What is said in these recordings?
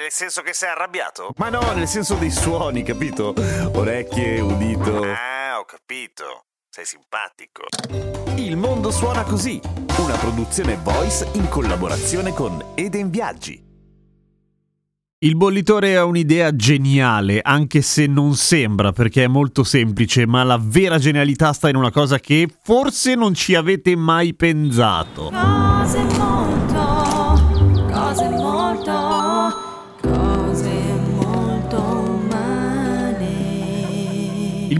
Nel senso che sei arrabbiato? Ma no, nel senso dei suoni, capito? Orecchie, udito. Ah, ho capito. Sei simpatico. Il mondo suona così, una produzione voice in collaborazione con Eden Viaggi. Il bollitore ha un'idea geniale, anche se non sembra perché è molto semplice, ma la vera genialità sta in una cosa che forse non ci avete mai pensato. Cose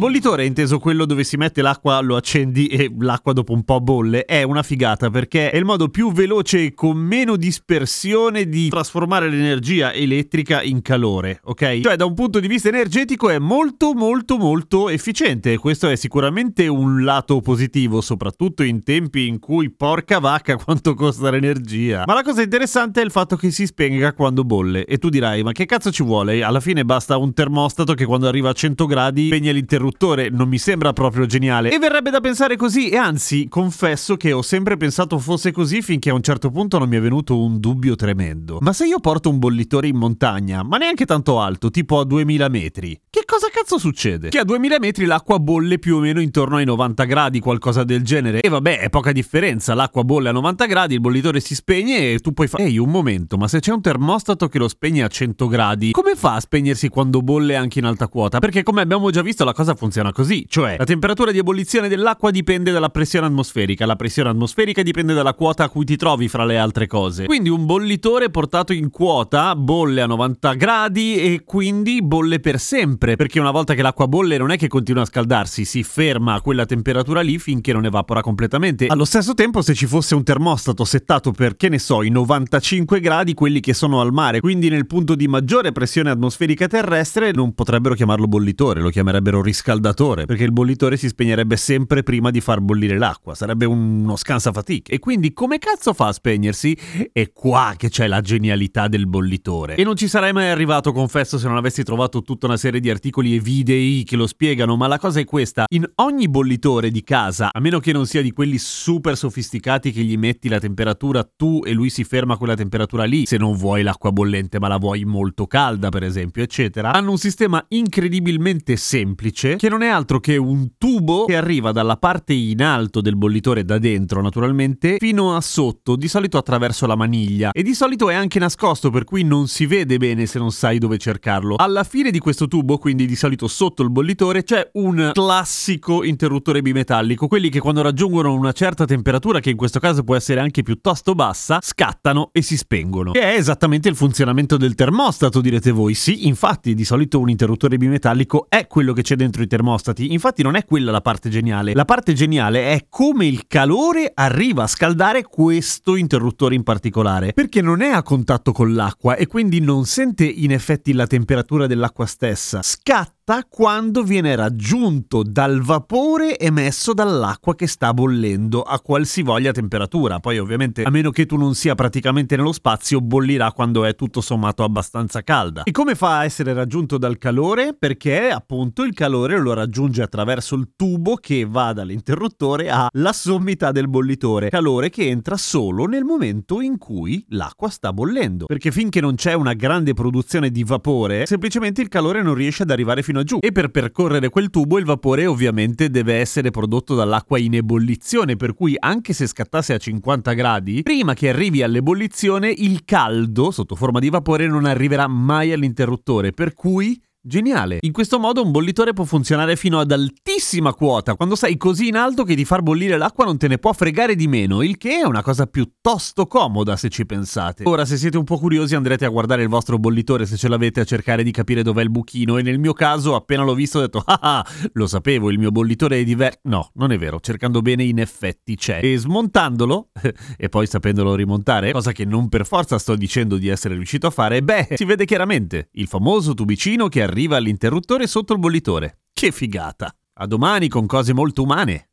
bollitore, inteso quello dove si mette l'acqua, lo accendi e l'acqua dopo un po' bolle, è una figata perché è il modo più veloce e con meno dispersione di trasformare l'energia elettrica in calore, ok? Cioè da un punto di vista energetico è molto molto molto efficiente questo è sicuramente un lato positivo, soprattutto in tempi in cui porca vacca quanto costa l'energia. Ma la cosa interessante è il fatto che si spenga quando bolle e tu dirai ma che cazzo ci vuole? Alla fine basta un termostato che quando arriva a 100 gradi spegne l'interruttore, non mi sembra proprio geniale. E verrebbe da pensare così e anzi confesso che ho sempre pensato fosse così finché a un certo punto non mi è venuto un dubbio tremendo. Ma se io porto un bollitore in montagna, ma neanche tanto alto, tipo a 2000 metri, che cosa cazzo succede? Che a 2000 metri l'acqua bolle più o meno intorno ai 90 gradi, qualcosa del genere. E vabbè, è poca differenza, l'acqua bolle a 90 gradi, il bollitore si spegne e tu puoi fare... Ehi, un momento, ma se c'è un termostato che lo spegne a 100 gradi, come fa a spegnersi quando bolle anche in alta quota? Perché come abbiamo già visto la cosa funziona così, cioè la temperatura di ebollizione dell'acqua dipende dalla pressione atmosferica, la pressione atmosferica dipende dalla quota a cui ti trovi fra le altre cose. Quindi un bollitore portato in quota bolle a 90 gradi e quindi bolle per sempre, perché una volta che l'acqua bolle non è che continua a scaldarsi, si ferma a quella temperatura lì finché non evapora completamente. Allo stesso tempo se ci fosse un termostato settato per, che ne so, i 95 gradi, quelli che sono al mare, quindi nel punto di maggiore pressione atmosferica terrestre, non potrebbero chiamarlo bollitore, lo chiamerebbero riscaldatore, perché il bollitore si spegnerebbe sempre prima di far bollire l'acqua, sarebbe uno scansafatica. E quindi come cazzo fa a spegnersi? È qua che c'è la genialità del bollitore. E non ci sarei mai arrivato, confesso, se non avessi trovato tutta una serie di articoli e videi che lo spiegano, ma la cosa è questa, in ogni bollitore di casa, a meno che non sia di quelli super sofisticati che gli metti la temperatura tu e lui si ferma a quella temperatura lì, se non vuoi l'acqua bollente ma la vuoi molto calda per esempio, eccetera, hanno un sistema incredibilmente semplice che non è altro che un tubo che arriva dalla parte in alto del bollitore da dentro naturalmente fino a sotto, di solito attraverso la maniglia. E di solito è anche nascosto per cui non si vede bene se non sai dove cercarlo. Alla fine di questo tubo, quindi di solito sotto il bollitore, c'è un classico interruttore bimetallico, quelli che quando raggiungono una certa temperatura, che in questo caso può essere anche piuttosto bassa, scattano e si spengono. Che è esattamente il funzionamento del termostato, direte voi. Sì, infatti, di solito un interruttore bimetallico è quello che c'è dentro i termostati. Infatti non è quella la parte geniale. La parte geniale è come il calore arriva a scaldare questo interruttore in particolare, perché non è a contatto con l'acqua e quindi non sente in effetti la temperatura dell'acqua stessa. Scatta quando viene raggiunto dal vapore emesso dall'acqua che sta bollendo a qualsivoglia temperatura. Poi ovviamente a meno che tu non sia praticamente nello spazio bollirà quando è tutto sommato abbastanza calda. E come fa a essere raggiunto dal calore? Perché appunto il calore lo raggiunge attraverso il tubo che va dall'interruttore alla sommità del bollitore. Calore che entra solo nel momento in cui l'acqua sta bollendo. Perché finché non c'è una grande produzione di vapore, semplicemente il calore non riesce ad arrivare fino a giù. E per percorrere quel tubo il vapore ovviamente deve essere prodotto dall'acqua in ebollizione per cui anche se scattasse a 50 gradi prima che arrivi all'ebollizione il caldo sotto forma di vapore non arriverà mai all'interruttore per cui Geniale! In questo modo un bollitore può funzionare fino ad altissima quota, quando sei così in alto che di far bollire l'acqua non te ne può fregare di meno, il che è una cosa piuttosto comoda se ci pensate. Ora, se siete un po' curiosi, andrete a guardare il vostro bollitore se ce l'avete a cercare di capire dov'è il buchino e nel mio caso, appena l'ho visto, ho detto ah ah, lo sapevo, il mio bollitore è diverso. No, non è vero, cercando bene in effetti c'è. E smontandolo, e poi sapendolo rimontare, cosa che non per forza sto dicendo di essere riuscito a fare, beh, si vede chiaramente il famoso tubicino che arriva all'interruttore sotto il bollitore. Che figata! A domani con cose molto umane.